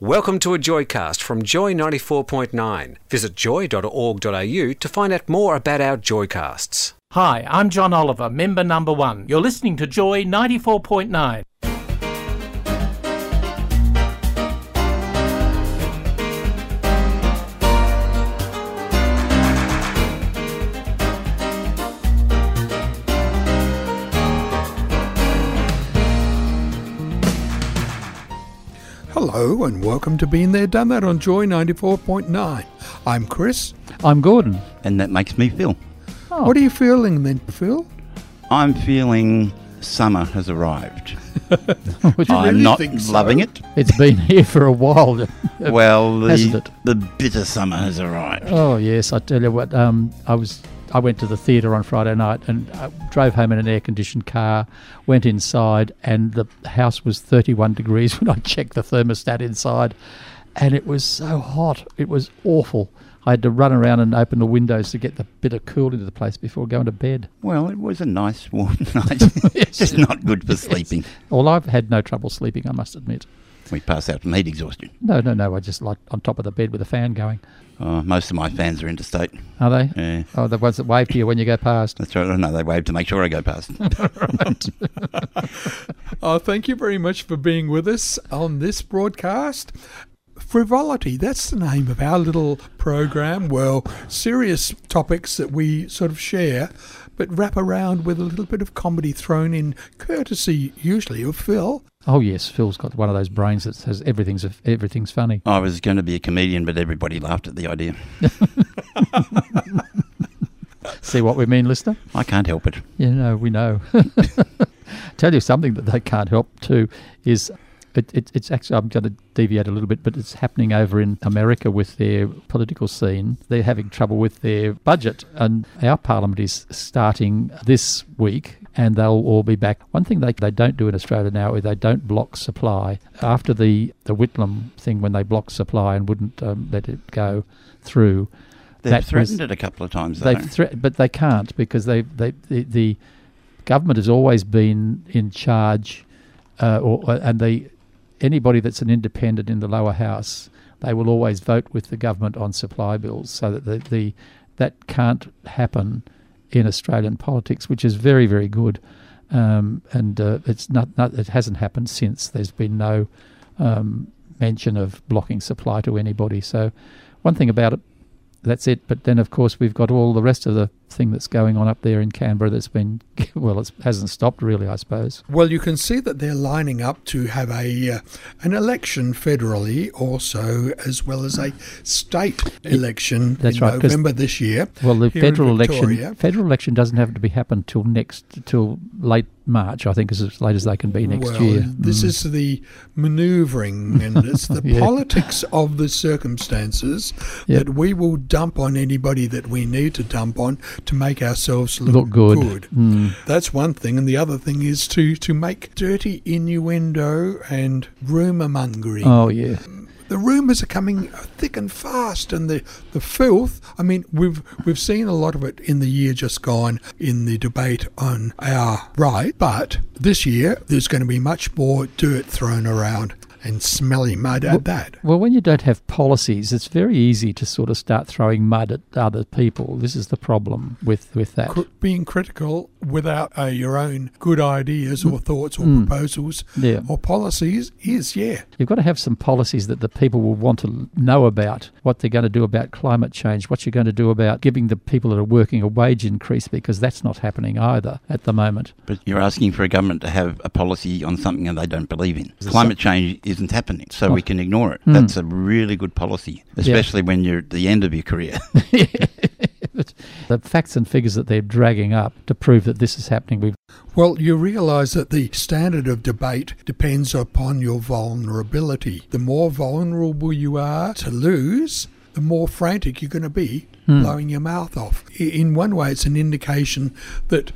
Welcome to a Joycast from Joy 94.9. Visit joy.org.au to find out more about our Joycasts. Hi, I'm John Oliver, member number one. You're listening to Joy 94.9. Hello and welcome to Been There Done That on Joy 94.9. I'm Chris. I'm Gordon. and that makes me feel. Oh. What are you feeling then, Phil? I'm feeling summer has arrived. Which I'm really not think so? loving it. it's been here for a while. Well, hasn't the, it? the bitter summer has arrived. Oh yes, I tell you what. Um, I was I went to the theatre on Friday night and uh, drove home in an air-conditioned car. Went inside and the house was 31 degrees when I checked the thermostat inside, and it was so hot. It was awful. I had to run around and open the windows to get the bit of cool into the place before going to bed. Well, it was a nice warm night. it's Just not good for sleeping. Well, I've had no trouble sleeping, I must admit. We pass out from heat exhaustion. No, no, no. I just like on top of the bed with a fan going. Uh, most of my fans are interstate. Are they? Yeah. Oh, the ones that wave to you when you go past. That's right. No, they wave to make sure I go past. Oh, thank you very much for being with us on this broadcast. Frivolity, that's the name of our little program. Well, serious topics that we sort of share, but wrap around with a little bit of comedy thrown in, courtesy usually of Phil. Oh yes, Phil's got one of those brains that says everything's everything's funny. I was going to be a comedian, but everybody laughed at the idea. See what we mean, listener? I can't help it. You know, we know. Tell you something that they can't help too is it, it, it's actually I'm going to deviate a little bit, but it's happening over in America with their political scene. They're having trouble with their budget, and our parliament is starting this week. And they'll all be back. One thing they, they don't do in Australia now is they don't block supply. After the, the Whitlam thing, when they blocked supply and wouldn't um, let it go through, They've that was- threatened it a couple of times, though. They've thre- but they can't because they they the, the government has always been in charge, uh, or and the anybody that's an independent in the lower house, they will always vote with the government on supply bills, so that the, the that can't happen in Australian politics, which is very very good, um, and uh, it's not, not it hasn't happened since. There's been no um, mention of blocking supply to anybody. So one thing about it that's it. But then, of course, we've got all the rest of the thing that's going on up there in Canberra that's been, well, it hasn't stopped really, I suppose. Well, you can see that they're lining up to have a uh, an election federally, also as well as a state election That's in right, November this year. Well, the federal election, federal election doesn't have to be happen till next, till late March. I think is as late as they can be next well, year. this Mm. is the manoeuvring and it's the Yeah. politics of the circumstances Yep. that we will dump on anybody that we need to dump on to make ourselves look, look good. Mm. That's one thing, and the other thing is to to make dirty innuendo and rumour mongering. Oh yeah, the rumours are coming thick and fast, and the, the filth. I mean, we've we've seen a lot of it in the year just gone in the debate on our right, but this year there's going to be much more dirt thrown around and smelly mud at that. Well, when you don't have policies, it's very easy to sort of start throwing mud at other people. This is the problem with with that. Cr- being critical without uh, your own good ideas or thoughts or Mm. proposals Yeah. or policies is, yeah, You've got to have some policies that the people will want to know about what they're going to do about climate change, what you're going to do about giving the people that are working a wage increase, because that's not happening either at the moment. But you're asking for a government to have a policy on something that they don't believe in. Climate change isn't happening, so we can ignore it. Hmm. That's a really good policy, especially when you're at the end of your career. The facts and figures that they're dragging up to prove that this is happening, we've Well, you realise that the standard of debate depends upon your vulnerability. The more vulnerable you are to lose, the more frantic you're going to be blowing your mouth off. In one way, it's an indication that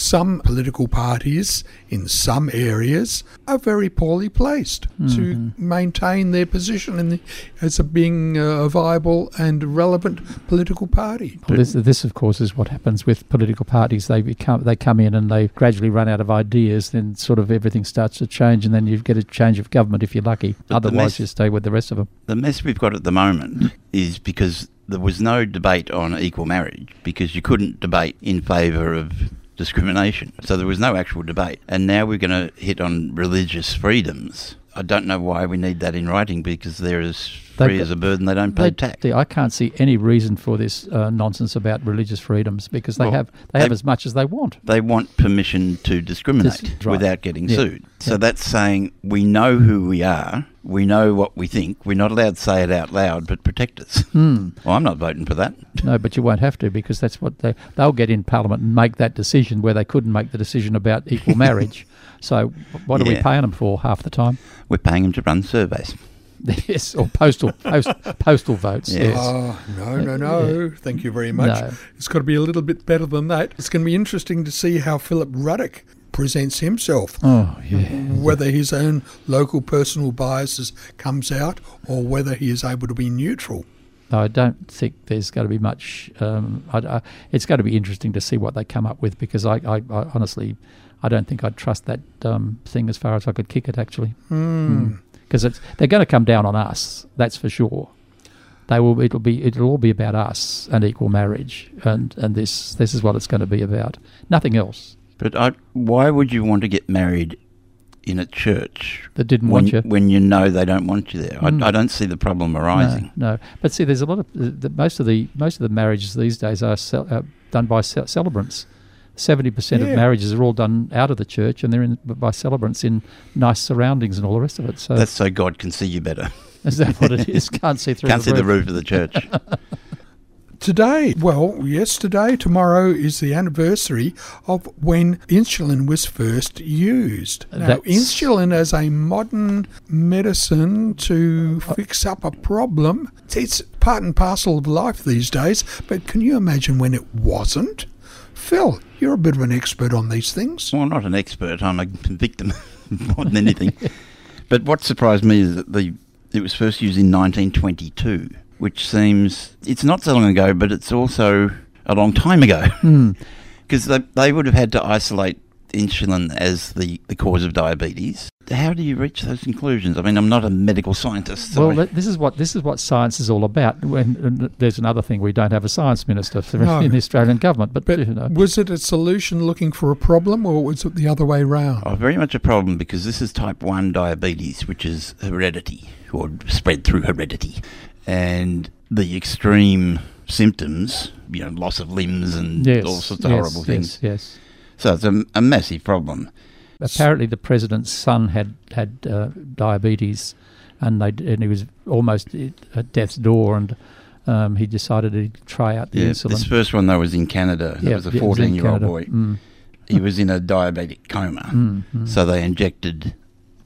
some political parties in some areas are very poorly placed to mm-hmm. maintain their position in the, as a being uh, a viable and relevant political party. Well, this, this, of course, is what happens with political parties. They become they come in and they gradually run out of ideas. Then sort of everything starts to change, and then you get a change of government if you're lucky. the Otherwise, mess- you stay with the rest of them. The mess we've got at the moment is because there was no debate on equal marriage because you couldn't debate in favour of discrimination. So there was no actual debate. And now we're going to hit on religious freedoms. I don't know why we need that in writing because they're as free as a bird and they don't pay They- tax. I can't see any reason for this uh, nonsense about religious freedoms because they Well, have they have as much as they want. they want permission to discriminate Dis- right. without getting Yeah. sued. So Yeah. that's saying we know who we are, we know what we think, we're not allowed to say it out loud, but protect us. Hmm. Well, I'm not voting for that. No, but you won't have to because that's what they they'll get in Parliament and make that decision where they couldn't make the decision about equal marriage. So what are we paying them for half the time? We're paying them to run surveys. yes, or postal post, postal votes. Yeah. Yes. Oh, no, no, no. Thank you very much. No. It's got to be a little bit better than that. It's going to be interesting to see how Philip Ruddock presents himself. Oh yeah. Whether his own local personal biases comes out or whether he is able to be neutral. No, I don't think there's going to be much. Um, I, I, it's going to be interesting to see what they come up with because I, I, I honestly, I don't think I'd trust that um, thing as far as I could kick it actually. Because it's they're going to come down on us. That's for sure. They will. It'll be. It'll all be about us and equal marriage, and and this this is what it's going to be about. Nothing else. But I, why would you want to get married in a church That didn't when, want you. when you know they don't want you there? Mm. I, I don't see the problem arising. No, no. But see, there's a lot of the, the, most of the most of the marriages these days are cel- uh, done by ce- celebrants. Seventy percent Yeah. of marriages are all done out of the church, and they're in, by celebrants in nice surroundings and all the rest of it. So That's so God can see you better. is that what it is? Can't see through. Can't the see the roof. roof of the church. Today, well, yesterday, tomorrow is the anniversary of when insulin was first used. Now, That's- insulin as a modern medicine to uh, fix up a problem, it's part and parcel of life these days, but can you imagine when it wasn't? Phil, you're a bit of an expert on these things. well, not an expert. I'm a victim more than anything. But what surprised me is that the it was first used in 1922, which seems it's not so long ago, but it's also a long time ago. Hmm. Because they, they would have had to isolate insulin as the, the cause of diabetes. How do you reach those conclusions? I mean, I'm not a medical scientist. so Well, I- this is what this is what science is all about. When and there's another thing, we don't have a science minister for- No. in the Australian government, but, But you know, was it a solution looking for a problem, or was it the other way round? Oh, very much a problem because this is type 1 diabetes, which is heredity or spread through heredity. And the extreme symptoms, you know, loss of limbs and yes, all sorts of yes, horrible things. Yes, yes. So it's a, a massive problem. Apparently, the president's son had had uh, diabetes, and they and he was almost at death's door, and um, he decided to try out the Yeah, insulin. this first one, though, was in Canada. It was a 14 year old boy. Mm, He was in a diabetic coma. mm, mm. So they injected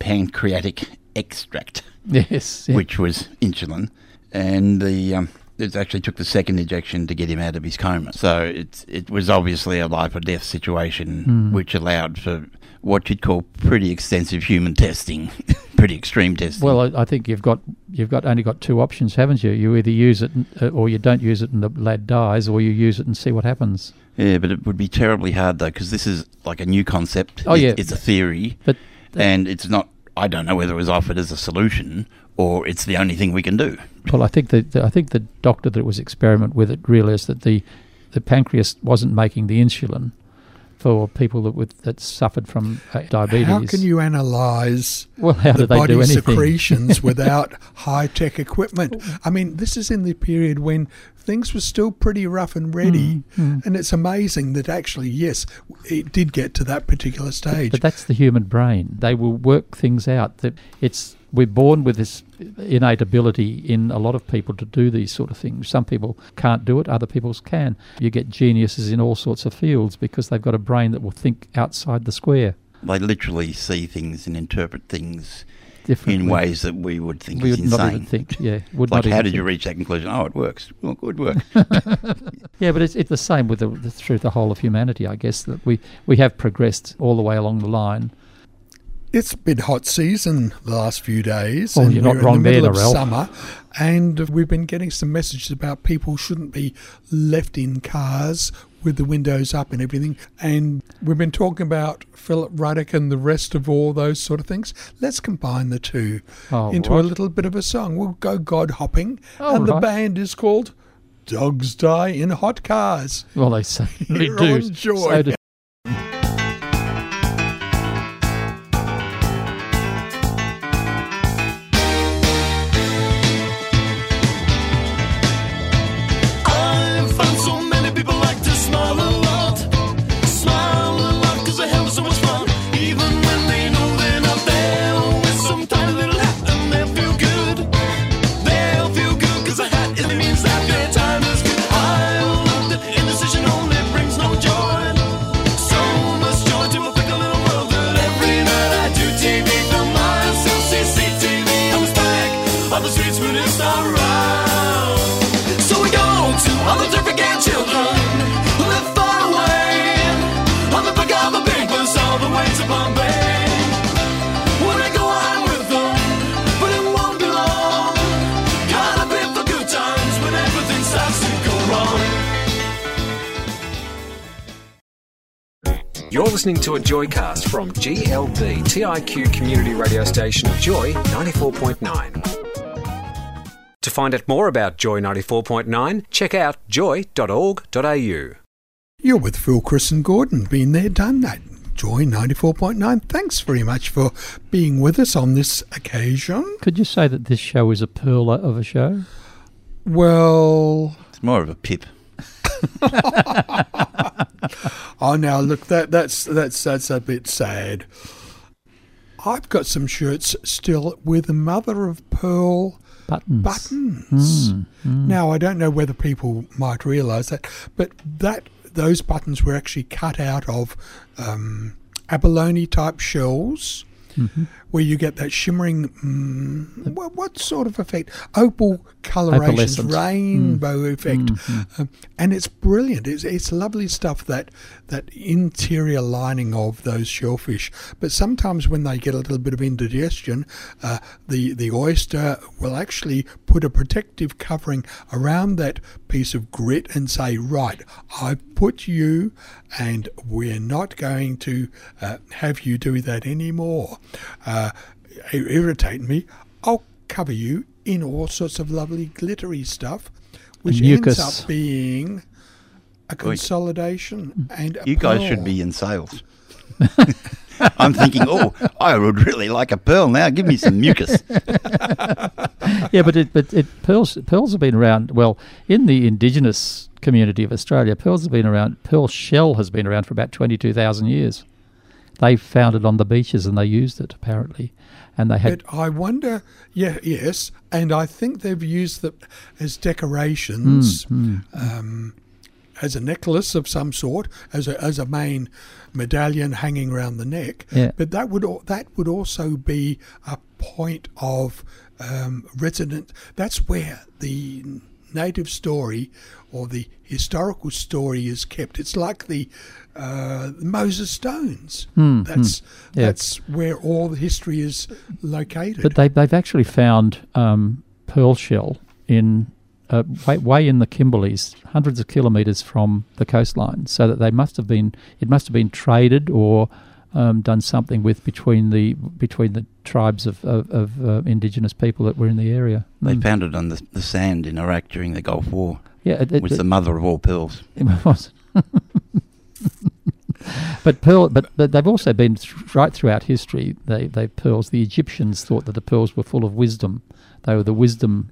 pancreatic extract, yes, yeah. which was insulin, and the um, it actually took the second injection to get him out of his coma. So it it was obviously a life or death situation, Mm. which allowed for what you'd call pretty extensive human testing, pretty extreme testing. Well, I, I think you've got you've got only got two options, haven't you? You either use it uh, or you don't use it, and the lad dies, or you use it and see what happens. yeah, but it would be terribly hard though because this is like a new concept. Oh, It- yeah. it's a theory, But and it's not. I don't know whether it was offered as a solution or it's the only thing we can do. Well, I think that the, I think the doctor that was experiment with it realised that the the pancreas wasn't making the insulin for people that with that suffered from uh, diabetes. How can you analyse Well, how the do they body do secretions without high tech equipment? I mean, this is in the period when things were still pretty rough and ready, Mm, and it's amazing that actually, yes, it did get to that particular stage. But that's the human brain. They will work things out. That it's we're born with this innate ability in a lot of people to do these sort of things. Some people can't do it, other people can. You get geniuses in all sorts of fields because they've got a brain that will think outside the square. They literally see things and interpret things in ways that we would think we is would not even think. Yeah, would Like, how did you reach that conclusion? Oh, it works. Well, good work. Yeah, but it's, it's the same with the, the, through the whole of humanity, I guess, that we, we have progressed all the way along the line. It's been hot season the last few days. Oh, and you're not wrong in the there, middle of Narelle. summer, and we've been getting some messages about people shouldn't be left in cars with the windows up and everything. And we've been talking about Philip Ruddock and the rest of all those sort of things. Let's combine the two Oh, into a little bit of a song. We'll go God hopping, Oh, and the band is called Dogs Die in Hot Cars. Well, they certainly You're do. on joy. So do- listening to a Joycast from GLB TIQ community radio station Joy 94.9. To find out more about Joy 94.9, check out joy.org.au. You're with Phil, Chris, and Gordon. Been there, done that. Joy 94.9. Thanks very much for being with us on this occasion. Could you say that this show is a pearl of a show? Well, it's more of a pip. oh, now look, that that's that's that's a bit sad. I've got some shirts still with mother of pearl Buttons. buttons. Hmm, hmm. Now I don't know whether people might realise that, but that those buttons were actually cut out of um, abalone type shells, mm-hmm. Where you get that shimmering. Mm, what, what sort of effect? Opal colorations, rainbow effect, um, and it's brilliant. It's it's lovely stuff that that interior lining of those shellfish. But sometimes when they get a little bit of indigestion, uh, the the oyster will actually put a protective covering around that piece of grit and say, right, I've put you, and we're not going to uh, have you do that anymore. Uh, Uh, ir- irritate me. I'll cover you in all sorts of lovely glittery stuff, which ends up being a consolidation and a You guys should be in sales. I'm thinking, oh, I would really like a pearl now. Give me some mucus. yeah, but it, but it, pearls pearls have been around. Well, in the indigenous community of Australia, pearls have been around. Pearl shell has been around for about twenty two thousand years. They found it on the beaches and they used it apparently, and they had But I wonder, yeah, yes, and I think they've used them as decorations, Hmm, Um, as a necklace of some sort, as a as a main medallion hanging around the neck. Yeah. But that would that would also be a point of um, resident. That's where the native story or the historical story is kept. It's like the uh, Moses stones. that's Hmm, Yeah. that's where all the history is located. But they, they've actually found um, pearl shell in uh, way, way in the Kimberleys, hundreds of kilometres from the coastline. So that they must have been, it must have been traded or um, done something with between the between the tribes of, of, of uh, indigenous people that were in the area. They Mm. found it on the, the sand in Iraq during the Gulf War. yeah, it, it, was the mother of all pearls. It was. but pearl, but, but they've also been th- right throughout history. They they pearls. The Egyptians thought that the pearls were full of wisdom. They were the wisdom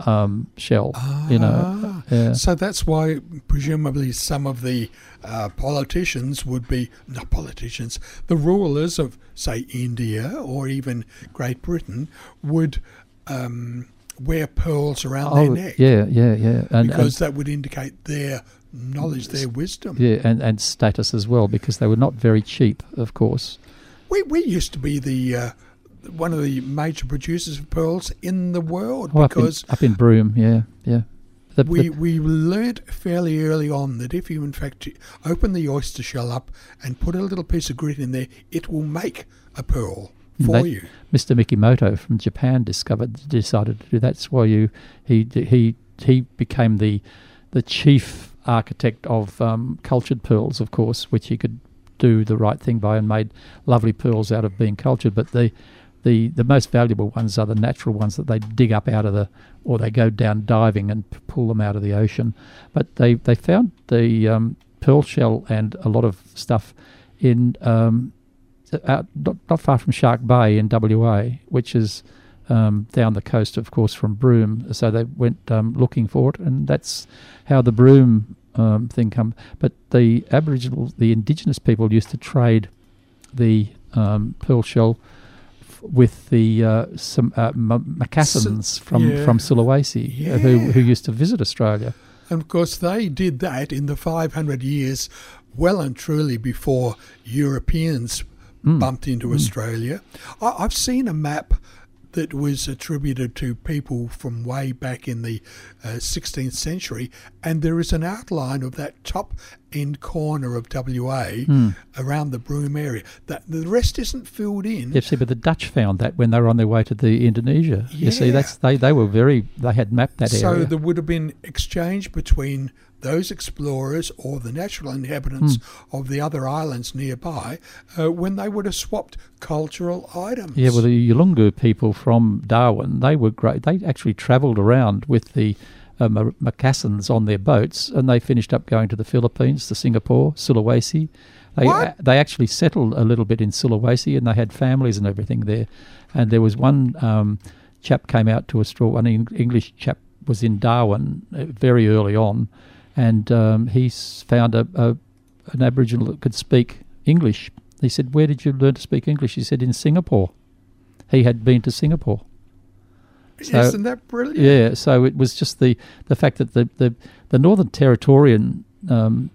um, shell. You know, Yeah. So that's why, presumably, some of the uh, politicians would be not politicians, the rulers of, say, India or even Great Britain would um, wear pearls around their Oh, neck yeah, yeah, yeah. And, because that would indicate their knowledge, their wisdom. and, yeah, and, and status as well because they were not very cheap, of course. We we used to be the uh, one of the major producers of pearls in the world Oh, up, in, because up in Broome, yeah, yeah. The- we the- we learnt fairly early on that if you in fact open the oyster shell up and put a little piece of grit in there, it will make a pearl for They- you. Mr. Mikimoto from Japan discovered decided to do that. That's why you he he he became the the chief architect of um, cultured pearls, of course, which he could do the right thing by and made lovely pearls out of being cultured. But the the the most valuable ones are the natural ones that they dig up out of the or they go down diving and p- pull them out of the ocean. But they they found the um, pearl shell and a lot of stuff in um, out not, not far from Shark Bay in WA, which is um, down the coast, of course, from Broome. So they went um, looking for it, and that's how the Broome um, thing come. But the Aboriginal, the Indigenous people used to trade the um, pearl shell with the uh, some uh, Macassans from yeah. from Sulawesi uh, who who used to visit Australia. And of course, they did that in the 500 years, well and truly before Europeans Mm. bumped into Australia. I, I've seen a map that was attributed to people from way back in the uh, 16th century, and there is an outline of that top end corner of WA Mm. around the Broome area. That the rest isn't filled in. You see, but the Dutch found that when they were on their way to the Indonesia. You see, that's they, they were very they had mapped that so area. So there would have been exchange between those explorers or the natural inhabitants Hmm. of the other islands nearby uh, when they would have swapped cultural items. Yeah, well, the Yolngu people from Darwin, they were great. They actually travelled around with the uh, Macassans on their boats, and they finished up going to the Philippines, to Singapore, Sulawesi. They What? they actually settled a little bit in Sulawesi, and they had families and everything there. And there was one um, chap came out to Australia. An English chap was in Darwin uh, very early on, and um, he found a, a an Aboriginal that could speak English. He said, "Where did you learn to speak English?" He said, "In Singapore." He had been to Singapore. So- Isn't that brilliant? Yeah, so it was just the, the fact that the, the, the Northern Territorian um,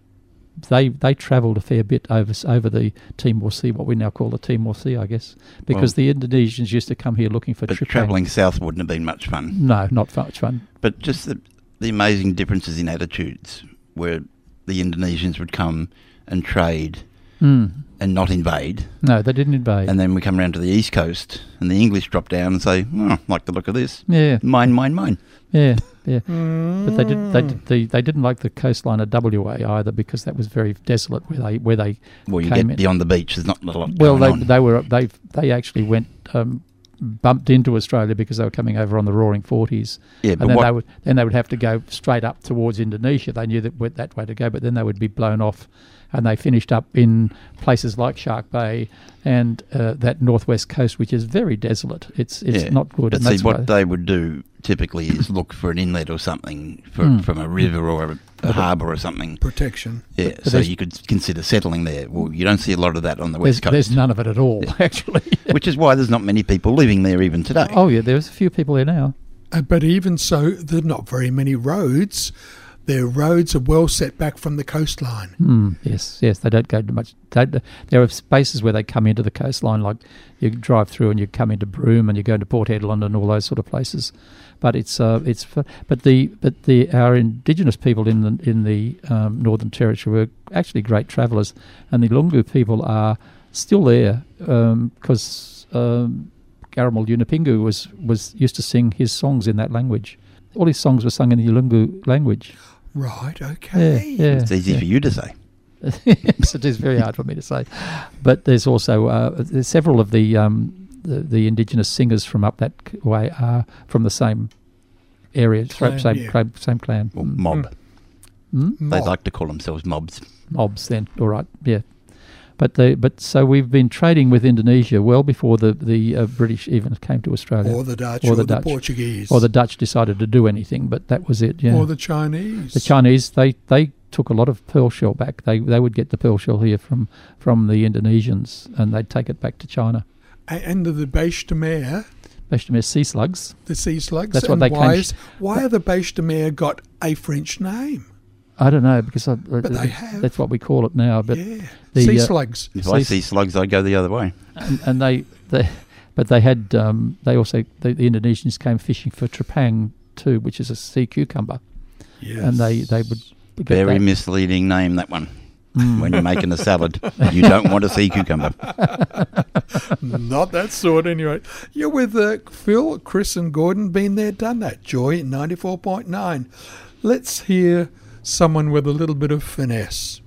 they they travelled a fair bit over over the Timor Sea, what we now call the Timor Sea, I guess, because the Indonesians used to come here looking for But travelling south wouldn't have been much fun. No, not much fun. But just the, the amazing differences in attitudes where the Indonesians would come and trade Mm. and not invade. No, they didn't invade. And then we come around to the east coast and the English drop down and say, oh, like the look of this. yeah, Mine, mine, mine. yeah, yeah. But they did they did the, they didn't like the coastline of WA either because that was very desolate where they where they Well, you Came get in. beyond the beach, there's not a lot Well, going they on. they were they they actually went um, bumped into Australia because they were coming over on the Roaring Forties, yeah, and then they would then they would have to go straight up towards Indonesia. They knew that went that way to go, but then they would be blown off, and they finished up in places like Shark Bay and uh, that northwest coast, which is very desolate. It's it's yeah. not good. But and see, that's what they would do typically is look for an inlet or something for, Mm. from a river or a, a harbour or something. Protection. Yeah, but so you could consider settling there. Well, you don't see a lot of that on the west coast, there's none of it at all, actually. which is why there's not many people living there even today. oh yeah, there's a few people there now. Uh, but even so, there are not very many roads. Their roads are well set back from the coastline. Mm, yes, yes, they don't go to much. They, there are spaces where they come into the coastline, like you drive through and you come into Broome and you go into Port Hedland and all those sort of places. But it's uh, it's but the but the our indigenous people in the in the um, Northern Territory were actually great travellers, and the Yolngu people are still there because um, Gurrumul Yunupingu was was used to sing his songs in that language. All his songs were sung in the Yolngu language. Right, okay. yeah. it's easy yeah. for you to say. yes, it is very hard for me to say. But there's also uh, there's several of the, um, the the indigenous singers from up that way are from the same area, Clan, same yeah. clan, same clan. Well, mob. Mm? They Mob. like to call themselves mobs. Mobs then, all right, yeah. But they, but so we've been trading with Indonesia well before the the uh, British even came to Australia, Or the Dutch, Or or, the the, Dutch. Portuguese, or the Dutch decided to do anything. But that was it. Yeah. or the Chinese. The Chinese, they, they took a lot of pearl shell back. They they would get the pearl shell here from, from the Indonesians, and they'd take it back to China. And the Beche de Mer, Beche de Mer sea slugs. the sea slugs. That's what they why, came- is, why are the Beche de Mer got a French name? I don't know because I, But they have. that's what we call it now. But yeah, the, sea uh, slugs. If I See- see slugs, I go the other way. and, and they, they, but they had um, they also the, the Indonesians came fishing for trepang too, which is a sea cucumber, Yes. and they they would get Very that. misleading name, that one. Mm. When you're making a salad, you don't want a sea cucumber. Not that sort, anyway. You're with uh, Phil, Chris, and Gordon. Been there, done that. Joy 94.9. Let's hear someone with a little bit of finesse.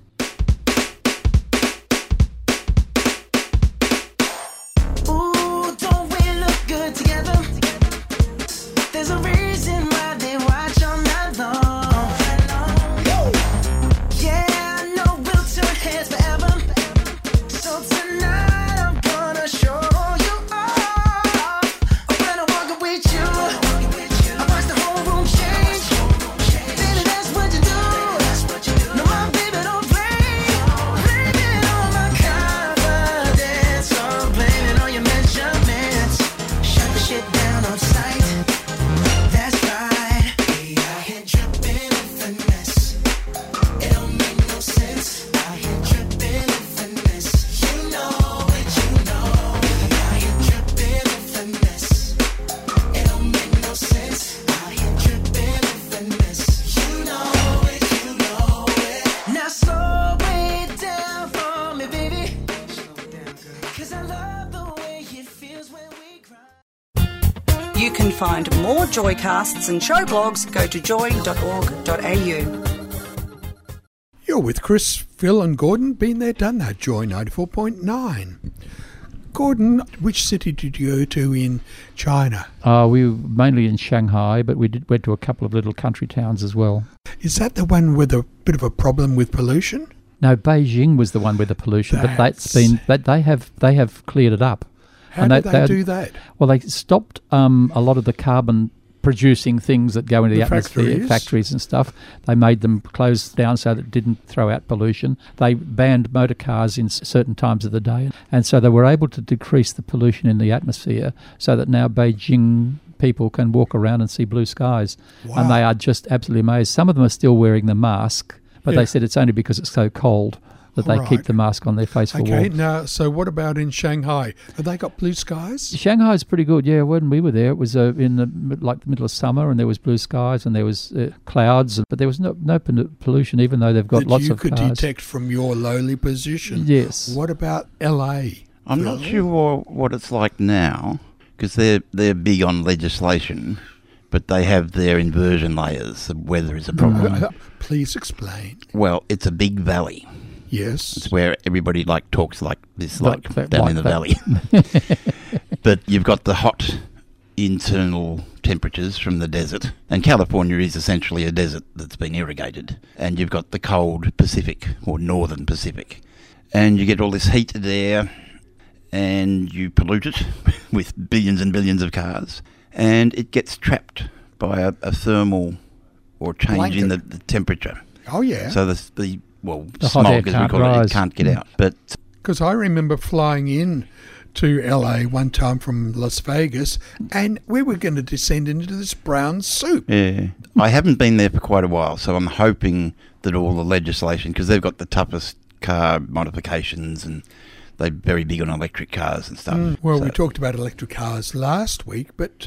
Joycasts and show blogs. Go to joy.org.au. You're with Chris, Phil, and Gordon. Been there, done that. Joy 94.9. Gordon, which city did you go to in China? Uh, we were mainly in Shanghai, but we did went to a couple of little country towns as well. Is that the one with a bit of a problem with pollution? No, Beijing was the one with the pollution, but that's been but they have they have cleared it up. How And did they- they, they- do that? Well, they stopped um, a lot of the carbon producing things that go into the, The atmosphere, factories. factories and stuff. They made them close down so that it didn't throw out pollution. They banned motor cars in certain times of the day, and so they were able to decrease the pollution in the atmosphere, so that now Beijing people can walk around and see blue skies, and they are just absolutely amazed. Some of them are still wearing the mask, but Yeah. they said it's only because it's so cold that they keep the mask on their face for Okay, warmth. now, so what about in Shanghai? Have they got blue skies? Shanghai's pretty good. Yeah, when we were there, it was uh, in the like the middle of summer, and there was blue skies and there was uh, clouds, but there was no no pollution, even though they've got that lots of cars. you could detect from your lowly position. Yes. What about LA? I'm not sure what it's like now because they're they're big on legislation, but they have their inversion layers. The weather is a problem. Please explain. Well, it's a big valley. Yes. It's where everybody like talks like this, Like like, that- down like in the that. valley. but you've got the hot internal temperatures from the desert, and California is essentially a desert that's been irrigated. And you've got the cold Pacific or northern Pacific, and you get all this heated air, and you pollute it with billions and billions of cars, and it gets trapped by a, a thermal or change in the, the temperature. Oh, yeah. So the, the well, The hot air smog, as we call it, rise. it can't get out. But Because I remember flying in to LA one time from Las Vegas, and we were going to descend into this brown soup. yeah, I haven't been there for quite a while, so I'm hoping that all the legislation, because they've got the toughest car modifications and they're very big on electric cars and stuff. Mm, Well, we talked about electric cars last week, but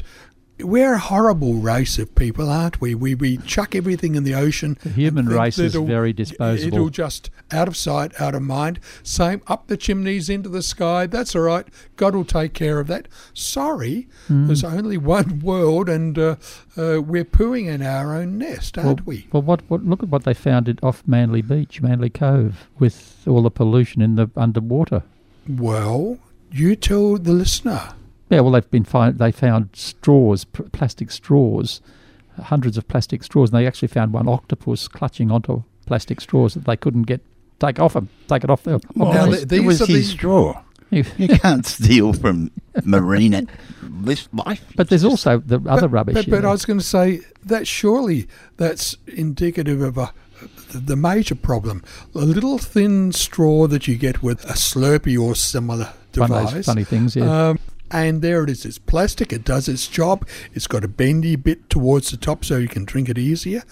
we're a horrible race of people, aren't we? We we chuck everything in the ocean. The human race is very disposable. It'll just out of sight, out of mind. Same up the chimneys into the sky. That's all right. God will take care of that. Sorry, Hmm. there's only one world, and uh, uh, we're pooing in our own nest, aren't we? well, what, what? Look at what they found it off Manly Beach, Manly Cove, with all the pollution in the underwater. Well, you tell the listener. Yeah, well, they've been find, they found straws, pr- plastic straws, hundreds of plastic straws, and they actually found one octopus clutching onto plastic straws that they couldn't get take off them, take it off there. Well, Now, it th- these was are his straw. You can't steal from marine this life. but there's also the other but, rubbish. But, you but know. I was going to say that surely that's indicative of a the- the major problem. A little thin straw that you get with a Slurpee or similar One of device. those funny things, yeah. Um, and there it is. It's plastic. It does its job. It's got a bendy bit towards the top so you can drink it easier.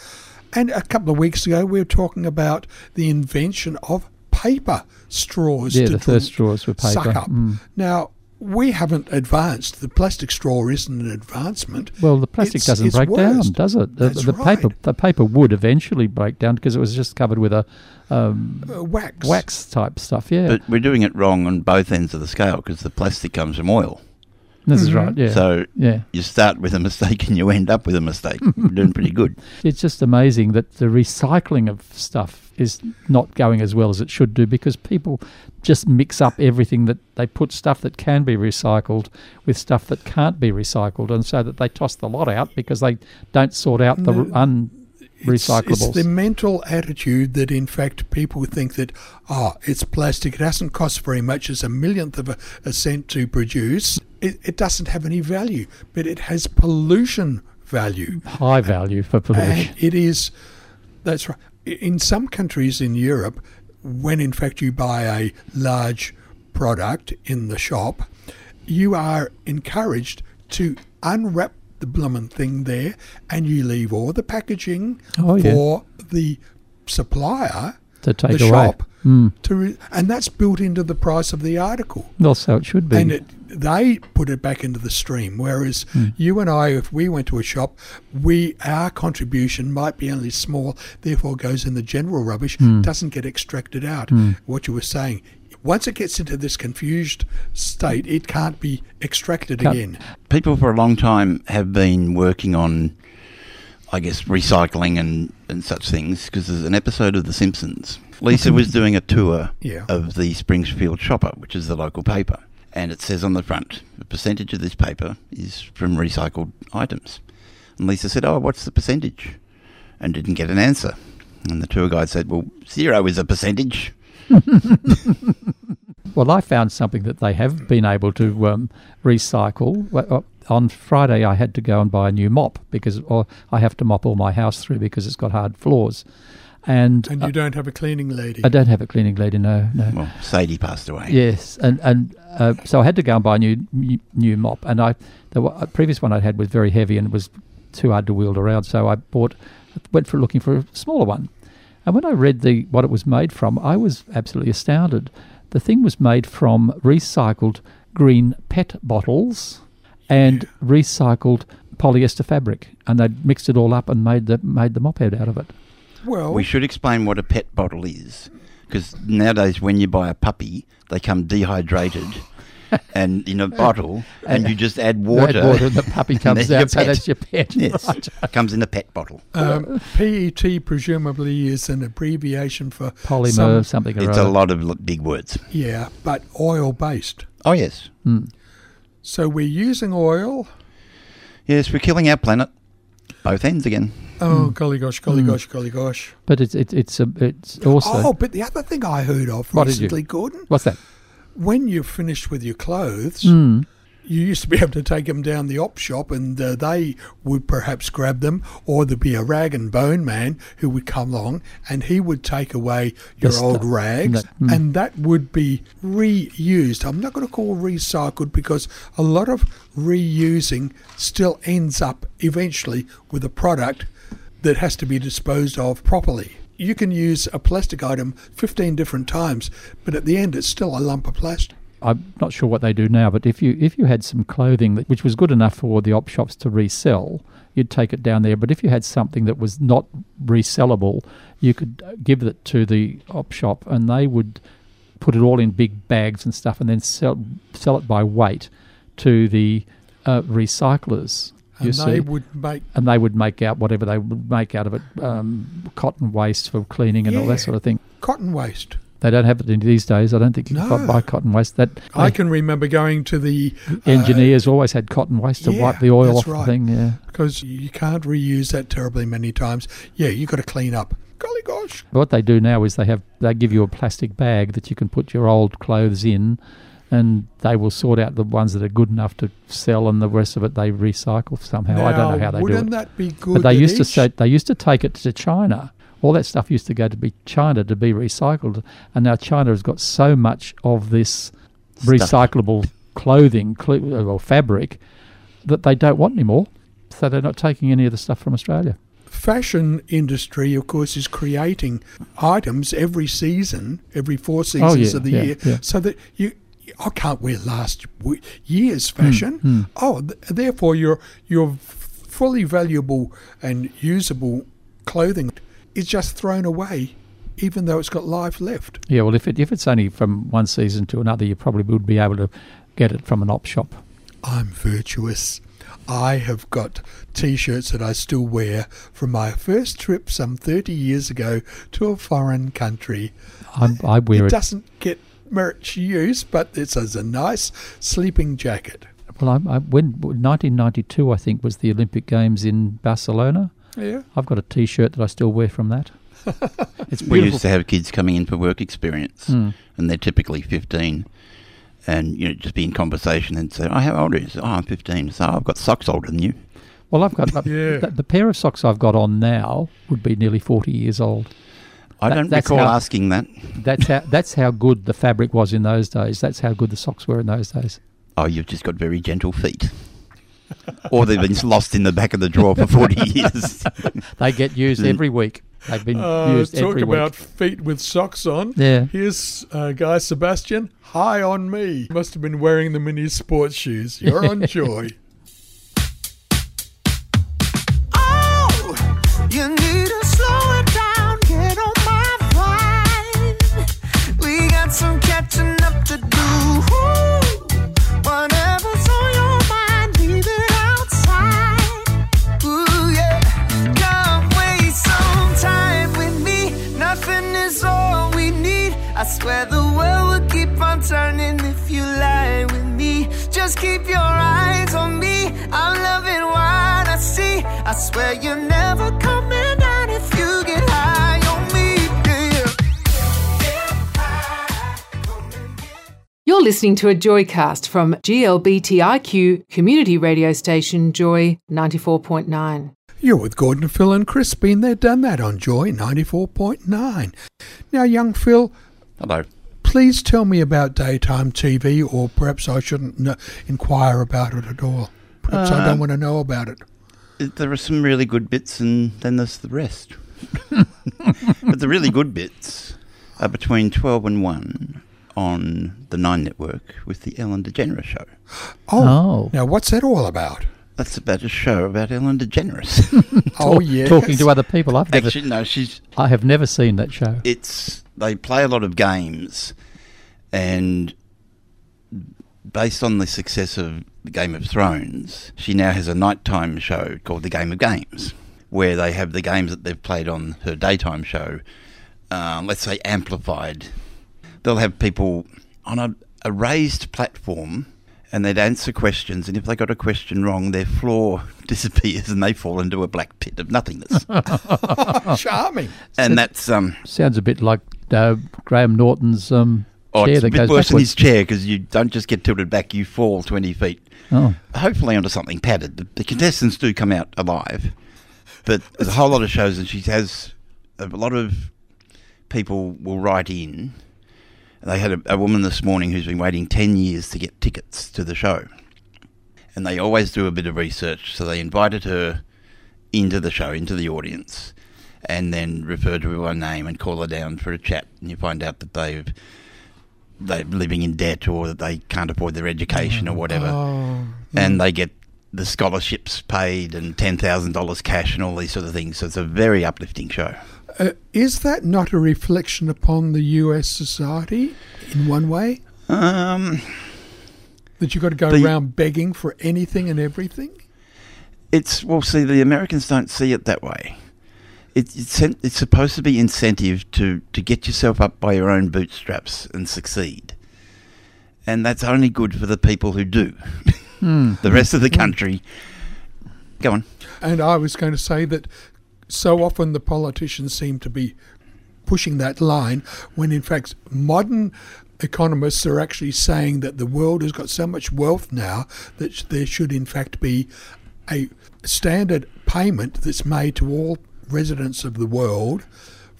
And a couple of weeks ago, we were talking about the invention of paper straws. Yeah, to the drink- first straws were paper. Suck up. Mm. Now we haven't advanced. The plastic straw isn't an advancement. Well, the plastic It's- doesn't it's break down, does it? The, That's the paper, right. the paper would eventually break down because it was just covered with a um, Uh, wax. wax type stuff. Yeah, But we're doing it wrong on both ends of the scale because the plastic comes from oil. this is Mhm. right. Yeah, So yeah. you start with a mistake and you end up with a mistake. You're doing pretty good. It's just amazing that the recycling of stuff is not going as well as it should do because people just mix up everything that they put stuff that can be recycled with stuff that can't be recycled, and so that they toss the lot out because they don't sort out the No, un It's, recyclables. it's the mental attitude that, in fact, people think that, oh, it's plastic. It hasn't cost very much. It's a millionth of a, a cent to produce. It, it doesn't have any value, but it has pollution value. high value for pollution. And it is, that's right. In some countries in Europe, when in fact you buy a large product in the shop, you are encouraged to unwrap the bloomin' thing there and you leave all the packaging Oh, yeah. for the supplier, to take the away. shop, Mm. to re- and that's built into the price of the article Well, so it should be. and it, they put it back into the stream. Whereas hmm. you and I, if we went to a shop, we our contribution might be only small, therefore goes in the general rubbish, hmm. doesn't get extracted out. Hmm. What you were saying. Once it gets into this confused state, it can't be extracted Can't- again. People for a long time have been working on, I guess, recycling and, and such things because there's an episode of The Simpsons. Lisa was doing a tour Yeah. of the Springfield Shopper, which is the local paper. And it says on the front, the percentage of this paper is from recycled items. And Lisa said, Oh, what's the percentage? And didn't get an answer. And the tour guide said, Well, zero is a percentage. Well, I found something that they have been able to um, recycle. Uh, On Friday, I had to go and buy a new mop because I have to mop all my house through because it's got hard floors, and, And uh, you don't have a cleaning lady. I don't have a cleaning lady. No, no. Well, Sadie passed away. Yes, and and uh, so I had to go and buy a new new, new mop, and I the wa- uh, previous one I had was very heavy and was too hard to wield around, so I bought went for looking for a smaller one, and when I read the what it was made from, I was absolutely astounded. The thing was made from recycled green PET bottles and recycled polyester fabric, and they'd mixed it all up and made the made the mop head out of it. Well, We should explain what a pet bottle is. Because nowadays, when you buy a puppy, they come dehydrated and in a bottle, and you just add water. Add water and the puppy comes out, so that's your pet. Yes, Right. it comes in a pet bottle. um, PET presumably is an abbreviation for Polymer, some- something or It's a lot of big words. yeah, but oil based. Oh, yes. Mm. So we're using oil. Yes, we're killing our planet. Both ends again. Oh, Hmm. golly gosh, golly gosh, golly gosh. But it's it, it's a, it's also Oh, but the other thing I heard of What recently, Gordon, what's that? when you're finished with your clothes, Mm. you used to be able to take them down the op shop and uh, they would perhaps grab them, or there'd be a rag and bone man who would come along and he would take away your old rags That- mm. and that would be reused. I'm not going to call recycled because a lot of reusing still ends up eventually with a product that has to be disposed of properly. You can use a plastic item 15 different times, but at the end it's still a lump of plastic. I'm not sure what they do now, but if you if you had some clothing that, which was good enough for the op shops to resell, you'd take it down there. But if you had something that was not resellable, you could uh, give it to the op shop, and they would put it all in big bags and stuff, and then sell sell it by weight to the uh, recyclers. You And see, they would make and they would make out whatever they would make out of it, um, cotton waste for cleaning and all that sort of thing. cotton waste. They don't have it in these days. I don't think you can buy cotton waste. That I can remember going to the uh, engineers always had cotton waste to yeah, wipe the oil off right. the thing. Yeah, because you can't reuse that terribly many times. Yeah, you've got to clean up golly gosh. What they do now is they have they give you a plastic bag that you can put your old clothes in, and they will sort out the ones that are good enough to sell, and the rest of it they recycle somehow. I don't know how they do it. wouldn't it. that be good? But they that used to say they used to take it to China. All that stuff used to go to be China to be recycled, and now China has got so much of this recyclable clothing cl- or fabric that they don't want anymore. So they're not taking any of the stuff from Australia. fashion industry, of course, is creating items every season, every four oh, seasons Oh, yeah, of the yeah, year, yeah. so that you. I can't wear last year's fashion. Hmm, hmm. Oh, th- therefore your your fully valuable and usable clothing is just thrown away, even though it's got life left. Yeah, well, if it if it's only from one season to another, you probably would be able to get it from an op shop. I'm virtuous. I have got T-shirts that I still wear from my first trip some 30 years ago to a foreign country. I'm, I wear it it. doesn't get much use, but it's as a nice sleeping jacket. Well, I, I, when 1992, I think, was the Olympic Games in Barcelona. Yeah. I've got a T-shirt that I still wear from that. It's We used to have kids coming in for work experience, Mm. and they're typically 15, and you know just be in conversation and say, "Oh, how old are you?" Say, "Oh, I'm 15." So "Oh, I've got socks older than you. Well, I've got Yeah. the, the pair of socks I've got on now would be nearly 40 years old. I That- don't that's recall how- asking that. That's how that's how good the fabric was in those days. That's how good the socks were in those days. Oh, you've just got very gentle feet. or they've been lost in the back of the drawer for 40 years. They get used every week. They've been Uh, used talk every about week. feet with socks on. Yeah. Here's uh, Guy Sebastian. High on me. Must have been wearing them in his sports shoes. You're on joy. Oh, you need some catching up to do. Whatever's on your mind, leave it outside. Ooh, yeah. Come waste some time with me. Nothing is all we need. I swear the world will keep on turning if you lie with me. Just keep your eyes on me. I'm loving I see. I swear you're never You're listening to a Joycast from GLBTIQ community radio station Joy 94.9. You're with Gordon, Phil, and Chris. Been there, done that on Joy 94.9. Now, young Phil, Hello. please tell me about daytime TV, or perhaps I shouldn't kn- inquire about it at all. Perhaps I Uh, don't want to know about it. There are some really good bits, and then there's the rest. but the really good bits are between 12 and 1 on the Nine Network with the Ellen DeGeneres show. Oh, Oh. now what's that all about? That's about a show about Ellen DeGeneres. oh, yeah. Talking to other people. I've never, Actually, no, she's I have never seen that show. it's they play a lot of games, and based on the success of the Game of Thrones, she now has a nighttime show called the Game of Games, where they have the games that they've played on her daytime show, uh, let's say amplified. They'll have people on a, a raised platform. And they'd answer questions, and if they got a question wrong, their floor disappears and they fall into a black pit of nothingness. Charming. and that's um, Sounds a bit like uh, Graham Norton's um, Oh, chair it's that a bit goes worse than backwards. his chair because you don't just get tilted back; you fall twenty feet. Oh. Hopefully onto something padded. The, the contestants do come out alive, but there's a whole lot of shows, and she has a lot of people will write in. They had a, a woman this morning who's been waiting ten years to get tickets to the show, and they always do a bit of research. So they invited her into the show, into the audience, and then referred to her by name and call her down for a chat. And you find out that they've they're living in debt or that they can't afford their education or whatever, Oh, and they get the scholarships paid and ten thousand dollars cash and all these sort of things. So it's a very uplifting show. Uh, is that not a reflection upon the US society in one way? Um, That you've got to go The- around begging for anything and everything? it's well, see, the Americans don't see it that way. It, it's it's supposed to be incentive to to get yourself up by your own bootstraps and succeed, and that's only good for the people who do. Hmm. the rest of the country, go on. And I was going to say that so often the politicians seem to be pushing that line when in fact modern economists are actually saying that the world has got so much wealth now that there should in fact be a standard payment that's made to all residents of the world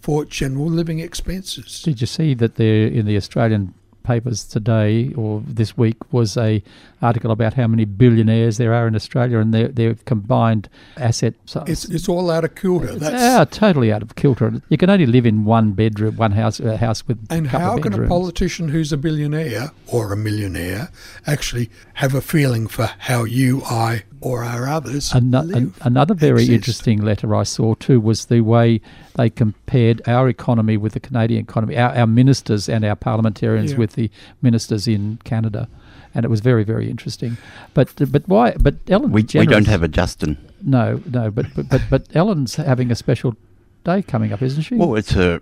for general living expenses. Did you see that there in the Australian papers today or this week was a article about how many billionaires there are in Australia and their their combined asset. So It's, it's all out of kilter. That's, ah, totally out of kilter. You can only live in one bedroom, one house, a house with and a how of can a politician who's a billionaire or a millionaire actually have a feeling for how you, I, or our others Ano- live? an- another very exist? interesting letter I saw too was the way they compared our economy with the Canadian economy, our, our ministers and our parliamentarians Yeah. with the ministers in Canada, and it was very very interesting. But but why? But Ellen, We, we don't have a Justin. no no. But but but, but Ellen's having a special day coming up, isn't she? Well, it's her,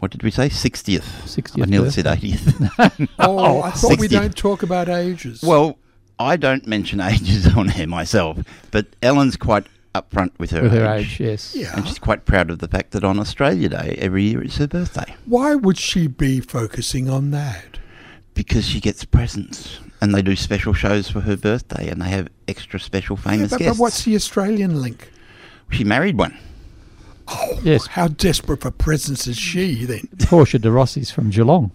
what did we say? 60th. 60th I nearly said birthday. 80th. Oh, I thought we don't talk about ages. well, I don't mention ages on here myself, but Ellen's quite upfront with her with age. her age, yes. yeah. And she's quite proud of the fact that on Australia Day, every year it's her birthday. Why would she be focusing on that? Because she gets presents. And they do special shows for her birthday and they have extra special Yeah, famous but, but guests. what's the Australian link? She married one. Oh, Yes. how desperate for presents is she then? Portia de Rossi's from Geelong.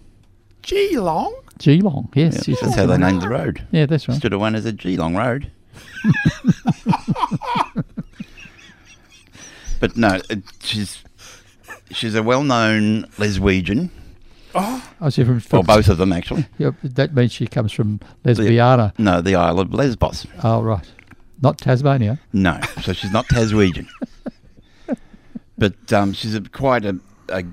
Geelong? Geelong, yes. Yeah, she's that's from how they Geelong. named the road. Yeah, that's right. Stood of one as a Geelong Road. but no, it, she's she's a well-known Leswegian, Oh, she's from, or both of them actually. Yeah, that means she comes from Lesbiana. No, the Isle of Lesbos. Oh, right. Not Tasmania. No, so she's not Taswegian. but um, she's a, quite a, a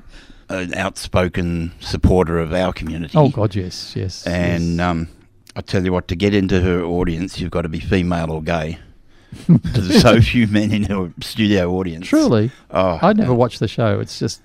an outspoken supporter of our community. Oh, God, yes, yes. And yes. um, I tell you what, to get into her audience, you've got to be female or gay. There's so few men in her studio audience. Truly, Oh, I never watched the show. It's just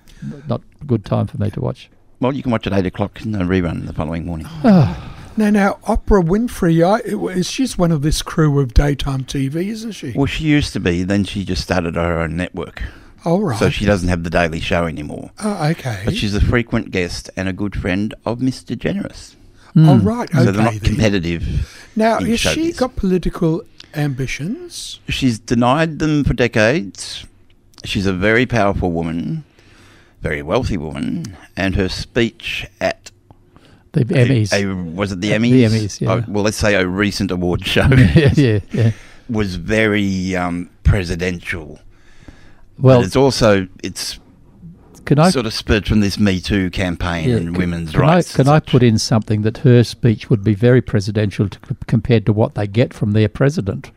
not a good time for me to watch. Well, you can watch at eight o'clock in a rerun the following morning. Now, now, Oprah Winfrey, I, is she's one of this crew of daytime TV, isn't she? Well, she used to be. Then she just started her own network, oh, right. so she doesn't have the daily show anymore. oh, okay. But she's a frequent guest and a good friend of Mr. Generous. All right. right. So they're not then. competitive. Now, in has she showbiz. got political ambitions? She's denied them for decades. She's a very powerful woman, very wealthy woman, and her speech at The Emmys. a, was it the Emmys? The Emmys, yeah. Oh, well, let's say a recent award show yeah, yeah, yeah. was very um, presidential. Well, but it's also it's can I sort of spurred from this Me Too campaign yeah, and can- women's can rights. I, can I put in something that her speech would be very presidential to, compared to what they get from their president?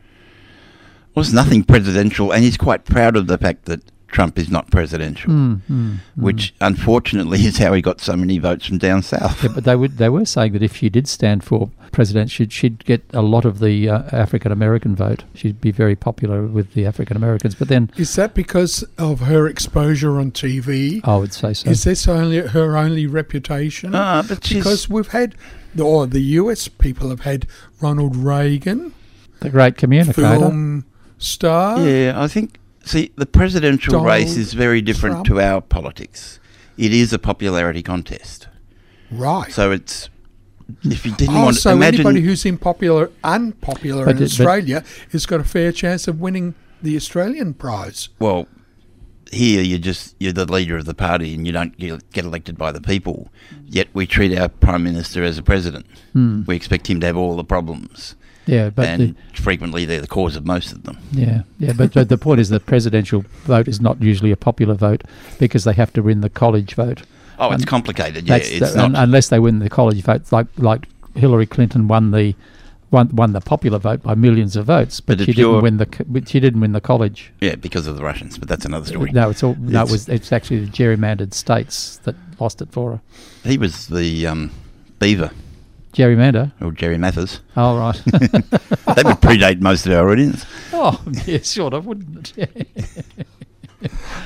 Well, it's nothing presidential, and he's quite proud of the fact that Trump is not presidential, Hmm, which unfortunately is how he got so many votes from down south. Yeah, but they would they were saying that if you did stand for president, she'd she'd get a lot of the uh, African American vote. She'd be very popular with the African Americans. But then Is that because of her exposure on TV? I would say so. Is this only her only reputation? Ah, but she's because we've had, or the US people have had Ronald Reagan, the great communicator. film star. Yeah, I think. See, the presidential Donald race is very different Trump. to our politics. It is a popularity contest, Right. so it's. If you didn't oh, want so imagine, anybody who's unpopular, unpopular But in Australia has got a fair chance of winning the Australian prize. well, here you're just you're the leader of the party and you don't get get elected by the people. Yet we treat our prime minister as a president. Hmm. We expect him to have all the problems, Yeah, but and the, frequently they're the cause of most of them. yeah, yeah, but, but the point is the presidential vote is not usually a popular vote because they have to win the college vote. Oh, it's And complicated. Yeah, it's the- not. unless they win the college vote, like like Hillary Clinton won the won, won the popular vote by millions of votes, but, But she didn't win the she didn't win the college. yeah, because of the Russians, but that's another story. No, it's all no, it It's- was it's actually the gerrymandered states that lost it for her. He was the um, Beaver Gerrymander. or Jerry Mathers. Oh right. That would predate most of our audience. oh yeah, sort of, wouldn't it?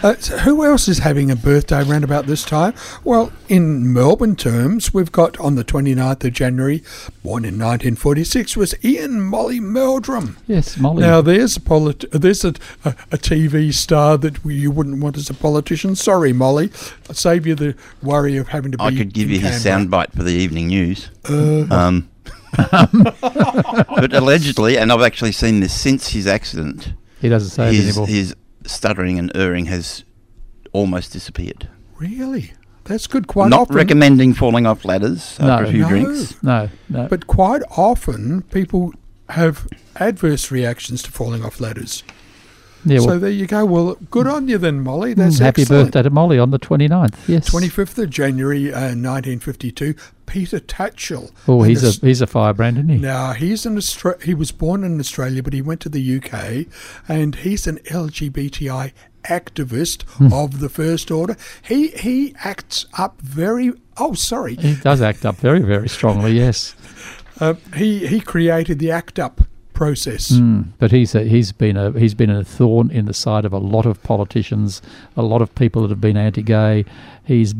Uh, so who else is having a birthday around about this time? Well, in Melbourne terms, we've got on the 29th of January, born in 1946, was Ian Molly Meldrum. Yes, Molly. Now, there's a polit- there's a, a, a TV star that you wouldn't want as a politician. Sorry, Molly. I save you the worry of having to be. I could give in you his soundbite for the evening news. Uh, Um, but allegedly, and I've actually seen this since his accident, he doesn't say it anymore. his stuttering and erring has almost disappeared. really? That's good. Quite Not often. recommending falling off ladders No. after a few No. drinks. no, no. But quite often, people have adverse reactions to falling off ladders. Yeah, so there you go. Well, good on you then, Molly. That's mm, happy excellent. birthday to Molly on the 29th. Yes. 25th of January, uh, 1952. Peter Tatchell. Oh, he's a he's a firebrand, isn't he? Now he's an Austra- he was born in Australia, but he went to the UK, and he's an LGBTI activist Hmm. of the first order. He he acts up very. Oh, sorry. He does act up very, very strongly. Yes. Uh, he he created the ACT UP process. Mm, but he's a, he's been a he's been a thorn in the side of a lot of politicians, a lot of people that have been anti-gay. He's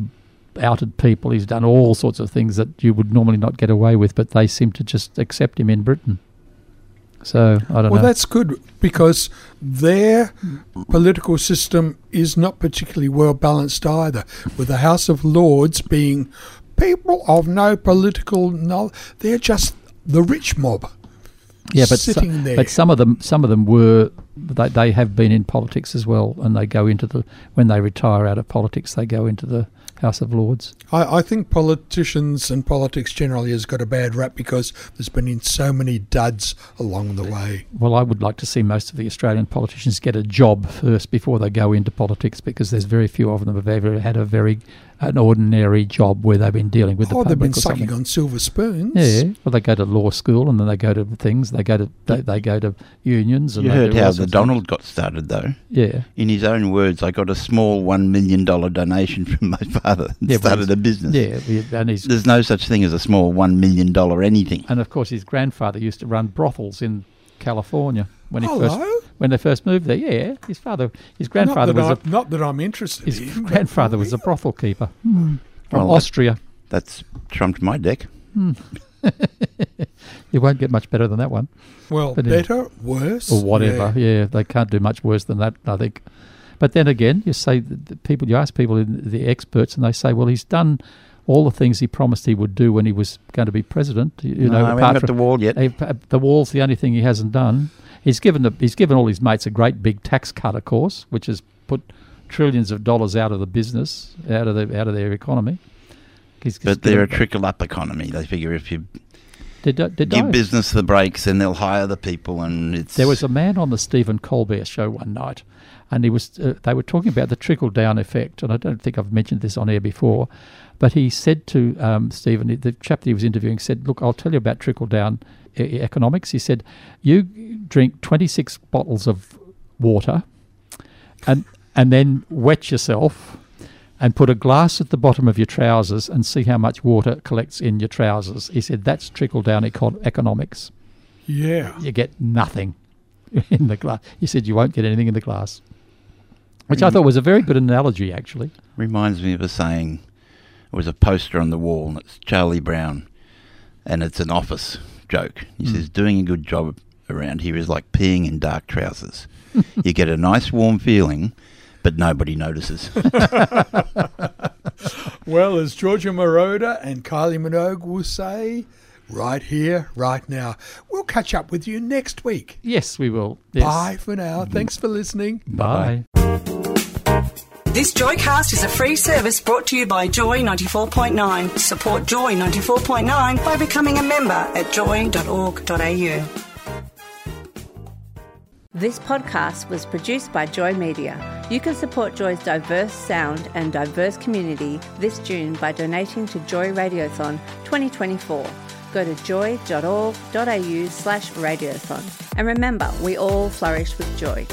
outed people. He's done all sorts of things that you would normally not get away with, but they seem to just accept him in Britain. So I don't Well, know. Well, that's good because their political system is not particularly well balanced either, with the House of Lords being people of no political knowledge. They're just the rich mob. Yeah, but so- there. but some of them some of them were they, they have been in politics as well, and they go into the when they retire out of politics, they go into the House of Lords. I, I think politicians and politics generally has got a bad rap because there's been in so many duds along the way. Well, I would like to see most of the Australian politicians get a job first before they go into politics because there's very few of them have ever had a very an ordinary job where they've been dealing with the oh, public they've been or sucking something. on silver spoons. Yeah, well, they go to law school and then they go to things. They go to they, they go to unions. And You heard how the of Donald got started, though. Yeah, In his own words, I got a small $1 million donation from my father and Yeah, started a business. yeah, and he's There's no such thing as a small $1 million anything. and of course his grandfather used to run brothels in California when he Hello. first when they first moved there. Yeah, his father, his grandfather not was that, a I, not that I'm interested his in. grandfather was a brothel keeper hmm. from Well, that- Austria. That's trumped my deck. Hmm. You won't get much better than that one. Well, But anyway. better, worse, or whatever. Yeah. Yeah. they can't do much worse than that, I think. But then again, you say the people, you ask people, in the experts, and they say, well, he's done all the things he promised he would do when he was going to be president. You, no, know, we haven't apart got from the wall yet. eh, the wall's the only thing he hasn't done. He's given the, he's given all his mates a great big tax cut, of course, which has put trillions of dollars out of the business, out of the out of their economy. He's But they're a trickle up economy. They figure if you Did, did give business the breaks, then they'll hire the people, and it's There was a man on the Stephen Colbert show one night, and he was. Uh, they were talking about the trickle down effect, and I don't think I've mentioned this on air before, but he said to um, Stephen, the chap that he was interviewing, said, "Look, I'll tell you about trickle down e- economics." He said, "You drink twenty six bottles of water, and and then wet yourself." And put a glass at the bottom of your trousers and see how much water collects in your trousers. He said that's trickle down eco- economics Yeah. you get nothing in the glass. He said you won't get anything in the glass, which I mm. thought was a very good analogy, actually. reminds me of a saying. It was a poster on the wall, and it's Charlie Brown, and it's an office joke. He mm. says, "Doing a good job around here is like peeing in dark trousers. you get a nice warm feeling." But nobody notices. Well, as Giorgio Moroder and Kylie Minogue will say, right here, right now. We'll catch up with you next week. Yes, we will. Yes. Bye for now. Thanks for listening. Bye. This Joycast is a free service brought to you by Joy 94.9. Support Joy 94.9 by becoming a member at joy.org.au. This podcast was produced by Joy Media. You can support Joy's diverse sound and diverse community this June by donating to Joy Radiothon 2024. Go to joy.org.au slash radiothon. And remember, we all flourish with joy.